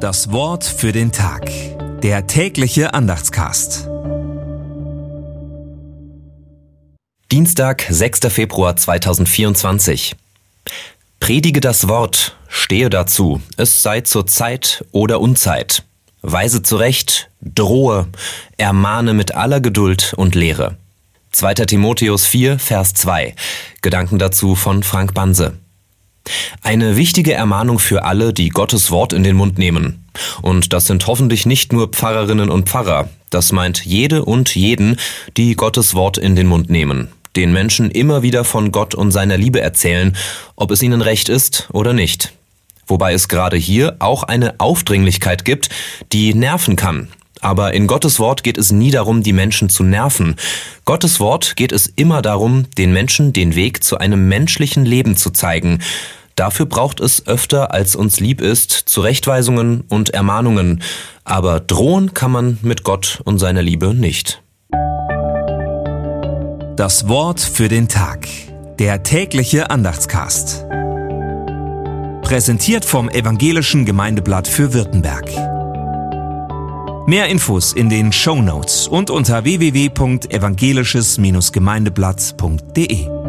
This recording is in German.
Das Wort für den Tag. Der tägliche Andachtscast. Dienstag, 6. Februar 2024. Predige das Wort, stehe dazu, es sei zur Zeit oder Unzeit. Weise zurecht, drohe, ermahne mit aller Geduld und Lehre. 2. Timotheus 4, Vers 2. Gedanken dazu von Frank Banse. Eine wichtige Ermahnung für alle, die Gottes Wort in den Mund nehmen. Und das sind hoffentlich nicht nur Pfarrerinnen und Pfarrer, das meint jede und jeden, die Gottes Wort in den Mund nehmen, den Menschen immer wieder von Gott und seiner Liebe erzählen, ob es ihnen recht ist oder nicht. Wobei es gerade hier auch eine Aufdringlichkeit gibt, die nerven kann. Aber in Gottes Wort geht es nie darum, die Menschen zu nerven. Gottes Wort geht es immer darum, den Menschen den Weg zu einem menschlichen Leben zu zeigen, Dafür braucht es öfter, als uns lieb ist, Zurechtweisungen und Ermahnungen, aber drohen kann man mit Gott und seiner Liebe nicht. Das Wort für den Tag. Der tägliche Andachtscast. Präsentiert vom Evangelischen Gemeindeblatt für Württemberg. Mehr Infos in den Show Notes und unter www.evangelisches-gemeindeblatt.de.